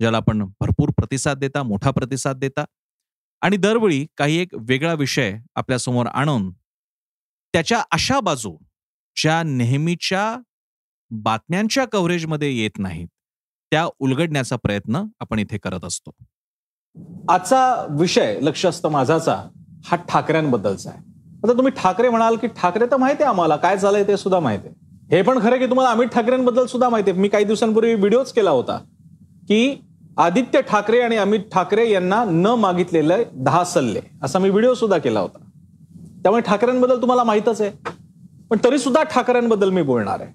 ज्याला आपण भरपूर प्रतिसाद देता मोठा प्रतिसाद देता. आणि दरवेळी काही एक वेगळा विषय आपल्यासमोर आणून त्याच्या अशा बाजू ज्या नेहमीच्या बातम्यांच्या कव्हरेजमध्ये येत नाहीत त्या उलगडण्याचा प्रयत्न आपण इथे करत असतो. आजचा विषय लक्ष असतं माझाचा हा ठाकऱ्यांबद्दलचा आहे. आता तुम्ही ठाकरे म्हणाल की ठाकरे तर माहिती आहे आम्हाला काय झालंय ते सुद्धा माहिती आहे. हे पण खरं की तुम्हाला अमित ठाकरेंबद्दल सुद्धा माहिती आहे. मी काही दिवसांपूर्वी व्हिडिओच केला होता. की आदित्य ठाकरे आणि अमित ठाकरे यांना न मागितलेलं दहा सल्ले. असा मी व्हिडिओ सुद्धा केला होता. त्यामुळे ठाकरेंबद्दल तुम्हाला माहितच आहे. पण तरी सुद्धा ठाकरेंबद्दल मी बोलणार आहे.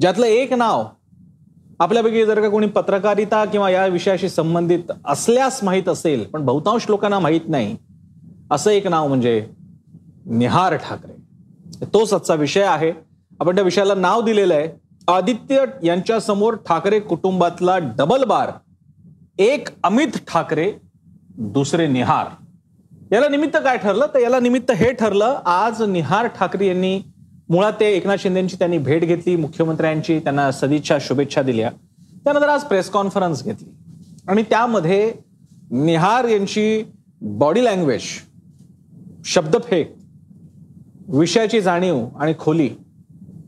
ज्यातलं एक नाव आपल्यापैकी जर का कोणी पत्रकारिता किंवा या विषयाशी संबंधित असल्यास माहीत असेल पण बहुतांश लोकांना माहीत नाही असं एक नाव म्हणजे निहार ठाकरे. तोच आजचा विषय आहे. आपण त्या विषयाला नाव दिलेलं आहे. आदित्य यांच्या समोर ठाकरे कुटुंबातला डबल बार. एक अमित ठाकरे दुसरे निहार. याला निमित्त काय ठरलं? तर याला निमित्त हे ठरलं आज निहार ठाकरे यांनी मुळात ते एकनाथ शिंदेची त्यांनी भेट घेतली मुख्यमंत्र्यांची त्यांना सदिच्छा शुभेच्छा दिल्या. त्यानंतर आज प्रेस कॉन्फरन्स घेतली. आणि त्यामध्ये निहार यांची बॉडी लँग्वेज शब्दफेक विषयाची जाणीव आणि खोली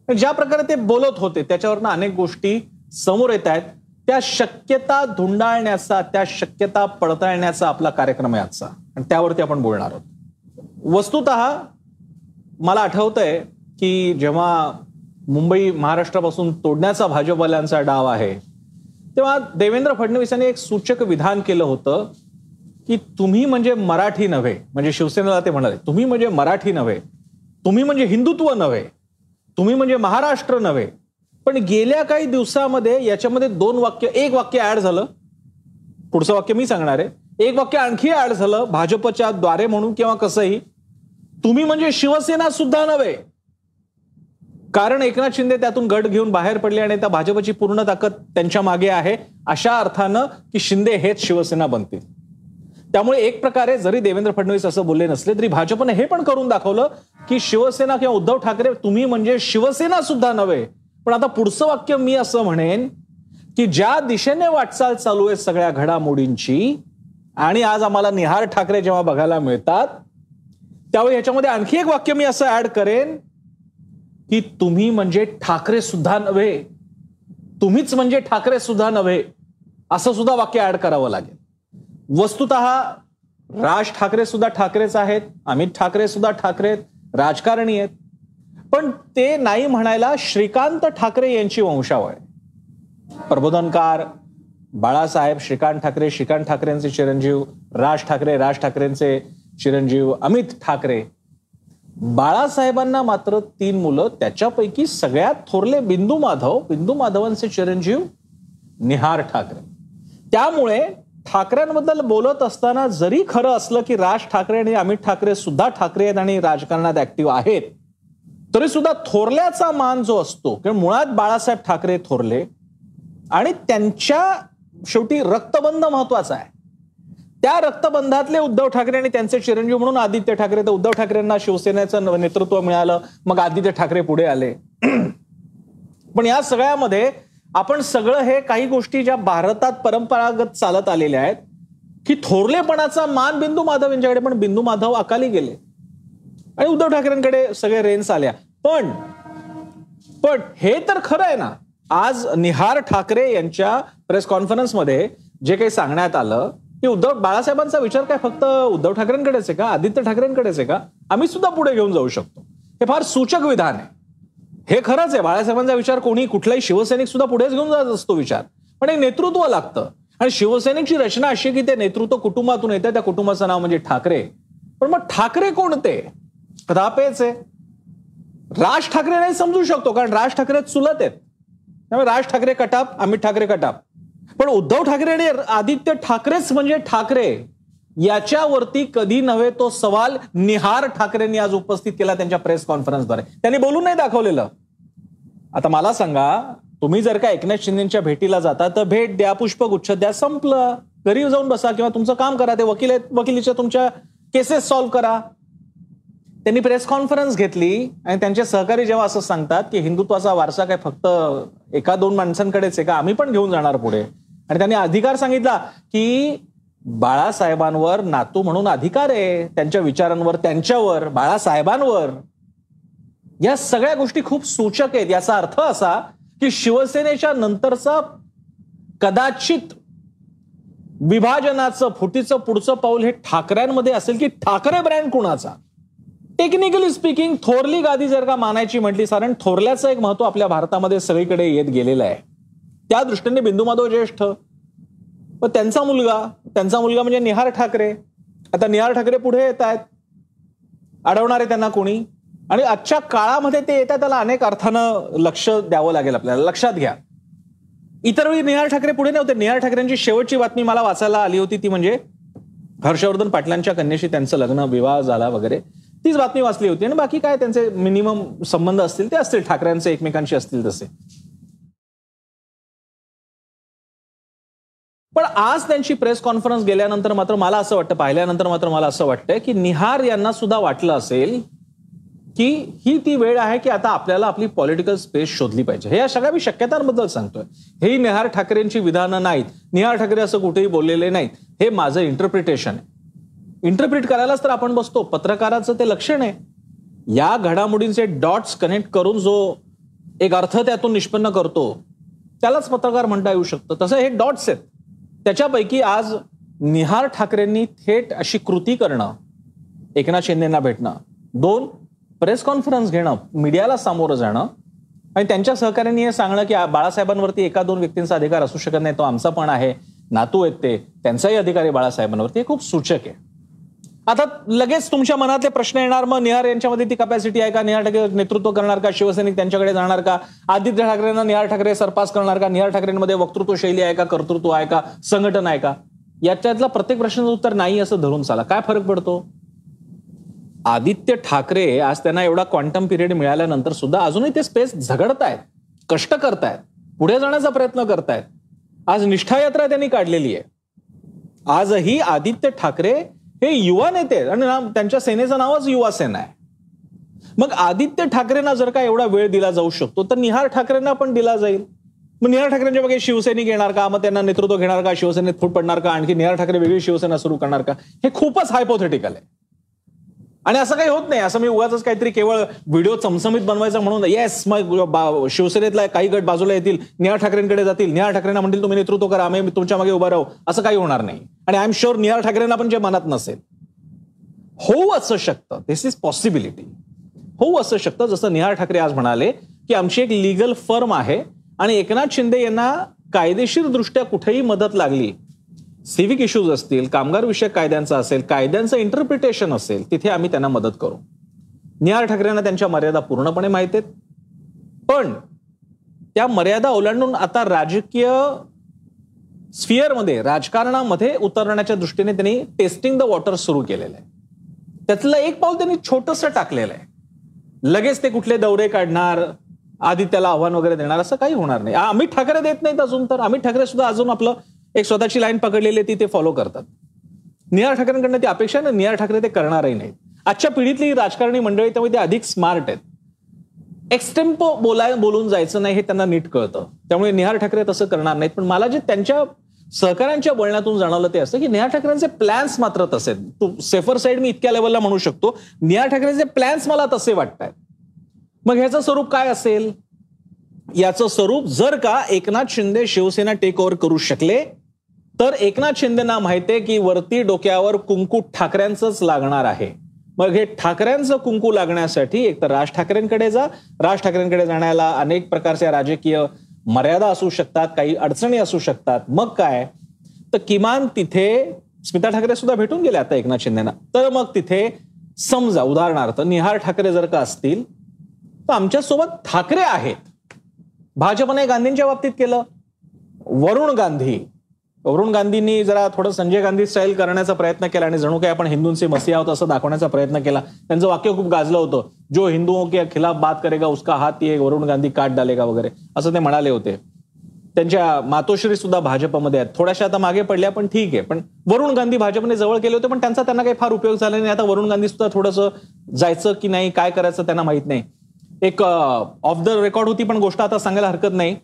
ज्या प्रकारे ते बोलत होते त्याच्यावरनं अनेक गोष्टी समोर येत आहेत. त्या शक्यता धुंडाळण्याचा त्या शक्यता पडताळण्याचा आपला कार्यक्रम आहे आजचा. आणि त्यावरती आपण बोलणार आहोत. वस्तुत मला आठवतंय की जेव्हा मुंबई महाराष्ट्रापासून तोडण्याचा भाजपवाल्यांचा डाव आहे तेव्हा देवेंद्र फडणवीस यांनी एक सूचक विधान केलं होतं की तुम्ही म्हणजे मराठी नव्हे. म्हणजे शिवसेनेला ते म्हणाले तुम्ही म्हणजे मराठी नव्हे. तुम्ही म्हणजे हिंदुत्व नव्हे. तुम्ही म्हणजे महाराष्ट्र नव्हे पण गेल्या काही दिवसामध्ये याच्यामध्ये दोन वाक्य एक वाक्य ऍड झालं. पुढचं वाक्य मी सांगणार आहे. एक वाक्य आणखी ऍड झालं भाजपच्या द्वारे म्हणून किंवा कसंही. तुम्ही म्हणजे शिवसेना सुद्धा नव्हे. कारण एकनाथ शिंदे त्यातून गट घेऊन बाहेर पडले आणि त्या भाजपची पूर्ण ताकद त्यांच्या मागे आहे अशा अर्थानं की शिंदे हेच शिवसेना बनतील. त्यामुळे एक प्रकारे जरी देवेंद्र फडणवीस असं बोलले नसले तरी भाजपने हे पण करून दाखवलं की शिवसेना किंवा उद्धव ठाकरे तुम्ही म्हणजे शिवसेना सुद्धा नव्हे पण आता पुढचं वाक्य मी असं म्हणेन की ज्या दिशेने वाटचाल चालू आहे सगळ्या घडामोडींची आणि आज आम्हाला निहार ठाकरे जेव्हा बघायला मिळतात त्यावेळी ह्याच्यामध्ये आणखी एक वाक्य मी असं ऍड करेन की तुम्ही म्हणजे ठाकरे सुद्धा नव्हे तुम्हीच म्हणजे ठाकरे सुद्धा नव्हे असं सुद्धा वाक्य ऍड करावं लागेल. वस्तुत राज ठाकरे सुद्धा ठाकरेच आहेत अमित ठाकरे सुद्धा ठाकरे आहेत राजकारणी आहेत. पण ते नाही म्हणायला श्रीकांत ठाकरे यांची वंशावळ प्रबोधनकार बाळासाहेब श्रीकांत ठाकरे श्रीकांत ठाकरेंचे चिरंजीव राज ठाकरे राज ठाकरेंचे चिरंजीव अमित ठाकरे. बाळासाहेबांना मात्र तीन मुलं त्याच्यापैकी सगळ्यात थोरले बिंदू माधव बिंदू माधवांचे चिरंजीव निहार ठाकरे. त्यामुळे ठाकरेंबद्दल बोलत असताना जरी खरं असलं की राज ठाकरे आणि अमित ठाकरे सुद्धा ठाकरे आहेत आणि राजकारणात ऍक्टिव्ह आहेत तरी सुद्धा थोरल्याचा मान जो असतो किंवा मुळात बाळासाहेब ठाकरे थोरले आणि त्यांच्या शेवटी रक्तबंध महत्त्वाचा आहे. त्या रक्तबंधातले उद्धव ठाकरे आणि त्यांचे चिरंजीव म्हणून आदित्य ठाकरे तर उद्धव ठाकरेंना शिवसेनेचं नेतृत्व मिळालं मग आदित्य ठाकरे पुढे आले. पण या सगळ्यामध्ये आपण सगळं हे काही गोष्टी ज्या भारतात परंपरागत चालत आलेल्या आहेत की थोरलेपणाचा मान बिंदू माधव यांच्याकडे पण बिंदू माधव अकाली गेले. आणि उद्धव ठाकरेंकडे सगळे रेन्स आल्या. पण पण हे तर खरं आहे ना आज निहार ठाकरे यांच्या प्रेस कॉन्फरन्समध्ये जे काही सांगण्यात आलं की उद्धव बाळासाहेबांचा विचार काय फक्त उद्धव ठाकरेंकडेच आहे का? आदित्य ठाकरेंकडेच आहे का? आम्ही सुद्धा पुढे घेऊन जाऊ शकतो. हे फार सूचक विधान आहे. हे खरंच आहे बाळासाहेबांचा विचार कोणी कुठलाही शिवसैनिक सुद्धा पुढेच घेऊन जात असतो विचार. पण एक नेतृत्व लागतं. आणि शिवसैनिकची रचना अशी की ते नेतृत्व कुटुंबातून येतं त्या कुटुंबाचं नाव म्हणजे ठाकरे. पण मग ठाकरे कोणते? रापेच आहे. राज ठाकरे नाही समजू शकतो कारण राज ठाकरे चुलत आहेत. त्यामुळे राज ठाकरे कटाप अमित ठाकरे कटाप. पण उद्धव ठाकरे आणि आदित्य ठाकरेच म्हणजे ठाकरे. याच्यावरती कधी नव्हे तो सवाल निहार ठाकरेंनी आज उपस्थित केला त्यांच्या प्रेस कॉन्फरन्सद्वारे. त्यांनी बोलून नाही दाखवलेलं. आता मला सांगा तुम्ही जर का एकनाथ शिंदेच्या भेटीला जाता तर भेट द्या पुष्पगुच्छ द्या संपलं. घरी जाऊन बसा किंवा तुमचं काम करा ते वकील आहेत वकिलीच्या तुमच्या केसेस सॉल्व्ह करा. त्यांनी प्रेस कॉन्फरन्स घेतली आणि त्यांचे सहकारी जेव्हा असं सांगतात की हिंदुत्वाचा वारसा काय फक्त एका दोन माणसांकडेच आहे का आम्ही पण घेऊन जाणार पुढे. आणि त्यांनी अधिकार सांगितला की बाळासाहेबांवर नातू म्हणून अधिकार आहे. त्यांच्या विचारांवर त्यांच्यावर बाळासाहेबांवर. या सगळ्या गोष्टी खूप सूचक आहेत. याचा अर्थ असा की शिवसेनेच्या नंतरचा कदाचित विभाजनाचं फुटीचं पुढचं पाऊल हे ठाकऱ्यांमध्ये असेल की ठाकरे ब्रँड कुणाचा? टेक्निकली स्पीकिंग थोरली गादी जर का मानायची म्हटली कारण थोरल्याचं एक महत्त्व आपल्या भारतामध्ये सगळीकडे येत गेलेलं आहे. त्या दृष्टीने बिंदू माधव ज्येष्ठ. व त्यांचा मुलगा त्यांचा मुलगा म्हणजे निहार ठाकरे. आता निहार ठाकरे पुढे येत आहेत. अडवणारे त्यांना कोणी? आणि आजच्या काळामध्ये ते येतात त्याला अनेक अर्थानं लक्ष द्यावं लागेल आपल्याला. लक्षात घ्या. इतर वेळी निहार ठाकरे पुढे नव्हते. निहार ठाकरेंची शेवटची बातमी मला वाचायला आली होती ती म्हणजे हर्षवर्धन पाटलांच्या कन्याशी त्यांचं लग्न विवाह झाला वगैरे. तीच बातमी वाचली होती. आणि बाकी काय त्यांचे मिनिमम संबंध असतील ते असतील. ठाकरेंचे एकमेकांशी असतील तसे. पण आज त्यांची प्रेस कॉन्फरन्स गेल्यानंतर मात्र मला असं वाटतं पाहिल्यानंतर मात्र मला असं वाटतं की निहार यांना सुद्धा वाटलं असेल की ही ती वेळ आहे की आता आपल्याला आपली पॉलिटिकल स्पेस शोधली पाहिजे. हे या सगळ्या मी शक्यतांबद्दल सांगतोय. हे निहार ठाकरेंची विधानं नाहीत. निहार ठाकरे असं कुठेही बोललेले नाहीत. हे माझं इंटरप्रिटेशन आहे. इंटरप्रिट करायलाच तर आपण बसतो. पत्रकाराचं ते लक्षण आहे. या घडामोडींचे डॉट्स कनेक्ट करून जो एक अर्थ त्यातून निष्पन्न करतो त्यालाच पत्रकार म्हणता येऊ शकतं. तसं हे डॉट्स आहेत. त्याच्यापैकी आज निहार ठाकरेंनी थेट अशी कृती करणं एकनाथ शिंदेना भेटणं दोन प्रेस कॉन्फरन्स घेणं मीडियाला सामोरं जाणं आणि त्यांच्या सहकाऱ्यांनी हे सांगणं की बाळासाहेबांवरती एका दोन व्यक्तींचा अधिकार असू शकत नाही तो आमचा पण आहे नातू आहेत ते त्यांचाही अधिकार आहे बाळासाहेबांवरती हे खूप सूचक आहे. आता लगेच तुमच्या मनातले प्रश्न येणार. मग निहार यांच्यामध्ये ती कपॅसिटी आहे का? निहार ठाकरे नेतृत्व करणार का? शिवसैनिक त्यांच्याकडे जाणार का? आदित्य ठाकरेंना निहार ठाकरे सरपास करणार का? निहार ठाकरेंमध्ये वक्तृत्व शैली आहे का? कर्तृत्व आहे का? संघटन आहे का? याच्यातला प्रत्येक प्रश्नाचं उत्तर नाही असं धरून चाला. काय फरक पडतो? आदित्य ठाकरे आज त्यांना एवढा क्वांटम पिरियड मिळाल्यानंतर सुद्धा अजूनही ते स्पेस झगडतायत कष्ट करतायत पुढे जाण्याचा प्रयत्न करतायत. आज निष्ठायात्रा त्यांनी काढलेली आहे. आजही आदित्य ठाकरे हे युवा नेते आणि त्यांच्या सेनेचं नावच युवा सेना आहे. मग आदित्य ठाकरेंना जर का एवढा वेळ दिला जाऊ शकतो तर निहार ठाकरेंना पण दिला जाईल. मग निहार ठाकरेंच्या मागे शिवसैनिक येणार का? मग त्यांना नेतृत्व घेणार का? शिवसेनेत फूट पडणार का? आणखी निहार ठाकरे वेगळी शिवसेना सुरू करणार का? हे खूपच हायपोथेटिकल आहे. आणि असं काही होत नाही. असं मी उगाच काहीतरी केवळ व्हिडिओ चमचमीत बनवायचा म्हणून येस मग शिवसेनेतला काही गट बाजूला येतील निहार ठाकरेंकडे जातील. निहार ठाकरेंना म्हणतील तुम्ही नेतृत्व करा आम्ही तुमच्या मागे उभा राहू. असं काही होणार नाही. आणि आय एम शुअर निहार ठाकरेंना पण जे मनात नसेल होऊ असं शकतं. दिस इज पॉसिबिलिटी होऊ असं शकतं जसं निहार ठाकरे आज म्हणाले की आमची एक लिगल फर्म आहे आणि एकनाथ शिंदे यांना कायदेशीर दृष्ट्या कुठेही मदत लागली सिव्हिक इश्यूज असतील कामगार विषयक कायद्यांचा असेल कायद्यांचं इंटरप्रिटेशन असेल तिथे आम्ही त्यांना मदत करू. निहार ठाकरेंना त्यांच्या मर्यादा पूर्णपणे माहीत आहेत. पण त्या मर्यादा ओलांडून आता राजकीय स्फिअरमध्ये राजकारणामध्ये उतरण्याच्या दृष्टीने त्यांनी टेस्टिंग द वॉटर सुरू केलेलं आहे. त्यातलं एक पाऊल त्यांनी छोटस टाकलेलं आहे. लगेच ते कुठले दौरे काढणार आदित्याला आव्हान वगैरे देणार असं काही होणार नाही. अमित ठाकरे देत नाहीत अजून तर. अमित ठाकरे सुद्धा अजून आपलं एक स्वतःची लाईन पकडलेली ती ते फॉलो करतात. निहार ठाकरेंकडनं ती अपेक्षा ना निहार ठाकरे ते करणारही नाहीत. आजच्या पिढीतली राजकारणी मंडळी त्यामुळे ते अधिक स्मार्ट आहेत. एक्सटेम्पो बोलाय बोलून जायचं नाही हे त्यांना नीट कळतं. त्यामुळे निहार ठाकरे तसं करणार नाहीत. पण मला जे त्यांच्या सहकाऱ्यांच्या बोलण्यातून जाणवलं ते असं की निहार ठाकरेंचे प्लॅन्स मात्र तसे तू सेफर साईड मी इतक्या लेवलला म्हणू शकतो. निहार ठाकरेंचे प्लॅन्स मला तसे वाटत आहेत मग ह्याचं स्वरूप काय असेल? याचं स्वरूप जर का एकनाथ शिंदे शिवसेना टेक ओव्हर करू शकले तर एकनाथ शिंदेना माहितीये की वरती डोक्यावर कुंकू ठाकऱ्यांचंच लागणार आहे. मग हे ठाकऱ्यांचं कुंकू लागण्यासाठी एक तर राज ठाकरेंकडे जा. राज ठाकरेंकडे जाण्याला अनेक प्रकारच्या राजकीय मर्यादा असू शकतात काही अडचणी असू शकतात. मग काय? तर किमान तिथे स्मिता ठाकरे सुद्धा भेटून गेले आता एकनाथ शिंदेना. तर मग तिथे समजा उदाहरणार्थ निहार ठाकरे जर का असतील तर आमच्यासोबत ठाकरे आहेत. भाजपने गांधींच्या बाबतीत केलं. वरुण गांधी वरुण गांधींनी जरा थोडं संजय गांधी स्टाईल करण्याचा प्रयत्न केला आणि जणू काही आपण हिंदूंचे मसी आहोत असं दाखवण्याचा प्रयत्न केला. त्यांचं वाक्य खूप गाजलं होतं. जो हिंदुओं के खिलाफ बात करेगा उसका हात ये वरुण गांधी काट डालेगा वगैरे असं ते म्हणाले होते. त्यांच्या मातोश्री सुद्धा भाजपमध्ये आहेत. थोड्याशा आता मागे पडल्या पण ठीक आहे. पण वरुण गांधी भाजपने जवळ केले होते पण त्यांचा त्यांना काही फार उपयोग झाला नाही. आता वरुण गांधी सुद्धा थोडंसं जायचं की नाही काय करायचं त्यांना माहीत नाही. एक ऑफ द रेकॉर्ड होती पण गोष्ट आता सांगायला हरकत नाही.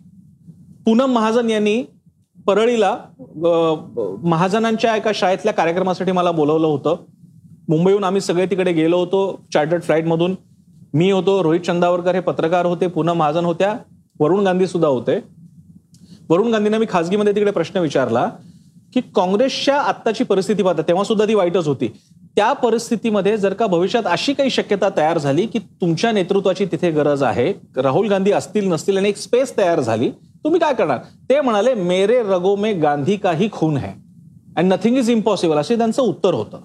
पूनम महाजन यांनी परळीला महाजनांच्या एका शाळेतल्या कार्यक्रमासाठी मला बोलवलं होतं. मुंबईहून आम्ही सगळे तिकडे गेलो होतो चार्टर्ड फ्लाईटमधून. मी होतो रोहित चंदावरकर हे पत्रकार होते पुन्हा महाजन होत्या वरुण गांधी सुद्धा होते. वरुण गांधींना मी खासगीमध्ये तिकडे प्रश्न विचारला की काँग्रेसच्या आत्ताची परिस्थिती पाहता तेव्हा सुद्धा ती वाईटच होती. त्या परिस्थितीमध्ये जर का भविष्यात अशी काही शक्यता तयार झाली की तुमच्या नेतृत्वाची तिथे गरज आहे राहुल गांधी असतील नसतील आणि एक स्पेस तयार झाली तुम्ही काय करणार? ते म्हणाले मेरे रगो मे गांधी का ही खून है. अँड नथिंग इज इम्पॉसिबल असे त्यांचं उत्तर होतं.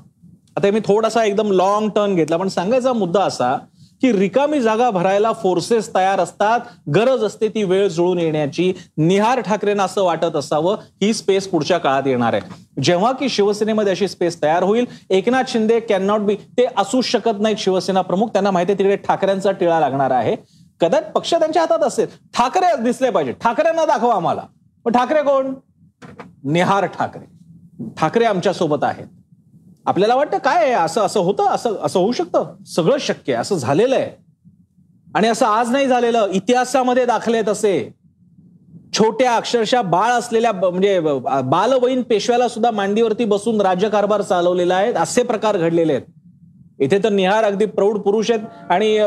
आता मी थोडासा एकदम लॉंग टर्न घेतला पण सांगायचा मुद्दा असा की रिकामी जागा भरायला फोर्सेस तयार असतात गरज असते ती वेळ जुळून येण्याची. निहार ठाकरेंना असं वाटत असावं ही स्पेस पुढच्या काळात येणार आहे. जेव्हा की शिवसेनेमध्ये अशी स्पेस तयार होईल Eknath Shinde can not be ते असू शकत नाहीत शिवसेना प्रमुख त्यांना माहिती आहे तिकडे ठाकरेंचा टिळा लागणार आहे. कदाचित पक्ष त्यांच्या हातात असेल. ठाकरे दिसले पाहिजे. ठाकरेंना दाखवा आम्हाला. पण ठाकरे कोण? निहार ठाकरे. ठाकरे आमच्यासोबत आहेत. आपल्याला वाटतं काय आहे? असं असं होतं असं असं होऊ शकतं? सगळं शक्य आहे. असं झालेलं आहे. आणि असं आज नाही झालेलं. इतिहासामध्ये दाखले तसे. असे छोट्या अक्षरशः बाळ असलेल्या म्हणजे ब- बालवयीन पेशव्याला सुद्धा मांडीवरती बसून राज्यकारभार चालवलेला आहे. असे प्रकार घडलेले आहेत. इथे तर निहार अगदी प्रौढ पुरुष आहेत आणि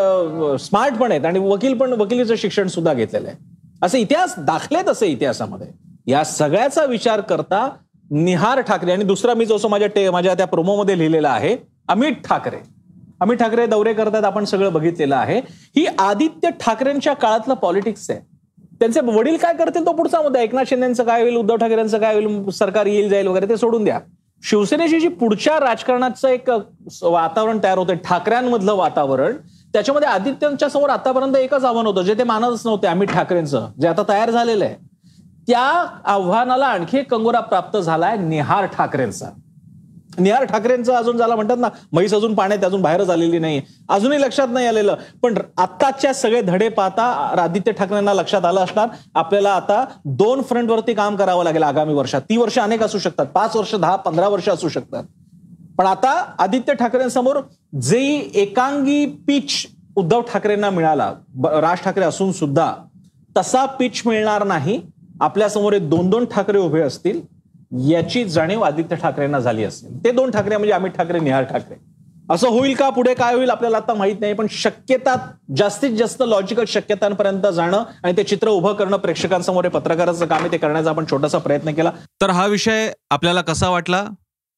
स्मार्ट पण आहेत आणि वकील पण वकिलीचं शिक्षण सुद्धा घेतलेलं आहे. असे इतिहास दाखलेत असे इतिहासामध्ये. या सगळ्याचा विचार करता निहार ठाकरे आणि दुसरा मी जसं माझ्या टे माझ्या त्या प्रोमोमध्ये लिहिलेला आहे अमित ठाकरे. अमित ठाकरे दौरे करतात आपण सगळं बघितलेलं आहे. ही आदित्य ठाकरेंच्या काळातलं पॉलिटिक्स आहे. त्यांचे वडील काय करतील तो पुढचा मुद्दा एकनाथ शिंदेचं काय होईल उद्धव ठाकरेंचं काय होईल सरकार येईल जाईल वगैरे ते सोडून द्या. शिवसेनेची जी पुढच्या राजकारणाचं एक वातावरण तयार होतं ठाकऱ्यांमधलं वातावरण त्याच्यामध्ये आदित्यांच्या समोर आतापर्यंत एकच आव्हान होतं जे ते मानतच नव्हते अमित ठाकरेंचं जे आता तयार झालेलं आहे. त्या आव्हानाला आणखी एक कंगोरा प्राप्त झालाय निहार ठाकरेंचा. निहार ठाकरेंचं अजून ज्याला म्हणतात ना म्हैस अजून पाण्यात अजून बाहेरच आलेली नाही अजूनही लक्षात नाही आलेलं. पण आत्ताच्या सगळे धडे पाहता आदित्य ठाकरेंना लक्षात आलं असणार. आपल्याला आता दोन फ्रंटवरती काम करावं लागेल आगामी वर्षात. ती वर्ष अनेक असू शकतात. पाच वर्ष दहा पंधरा वर्ष असू शकतात. पण आता आदित्य ठाकरेंसमोर जे एकांगी पिच उद्धव ठाकरेंना मिळाला राज ठाकरे असून सुद्धा तसा पिच मिळणार नाही. आपल्यासमोर एक दोन दोन ठाकरे उभे असतील. याची जाणीव आदित्य ठाकरेंना झाली असेल. ते दोन ठाकरे म्हणजे अमित ठाकरे निहार ठाकरे. असं होईल का पुढे काय होईल आपल्याला आता माहीत नाही पण शक्यता जास्तीत जास्त लॉजिकल शक्यतांपर्यंत जाणं आणि ते चित्र उभं करणं प्रेक्षकांसमोर हे पत्रकाराचं काम आहे ते करण्याचा आपण छोटासा प्रयत्न केला. तर हा विषय आपल्याला कसा वाटला?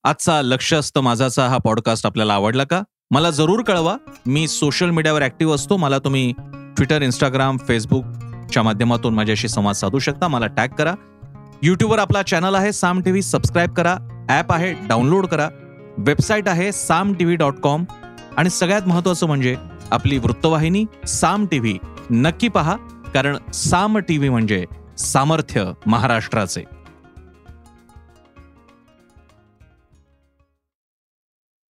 आजचा लक्ष असतं माझाचा हा पॉडकास्ट आपल्याला आवडला का? मला जरूर कळवा. मी सोशल मीडियावर ऍक्टिव्ह असतो. मला तुम्ही ट्विटर इंस्टाग्राम फेसबुकच्या माध्यमातून माझ्याशी संवाद साधू शकता. मला टॅग करा. युट्यूबवर आपला चॅनल आहे साम टी व्ही सबस्क्राईब करा ॲप आहे डाउनलोड करा. वेबसाईट आहे Saam T V dot com. आणि सगळ्यात महत्त्वाचं म्हणजे आपली वृत्तवाहिनी साम टी व्ही नक्की पहा कारण साम टी व्ही म्हणजे सामर्थ्य महाराष्ट्राचे.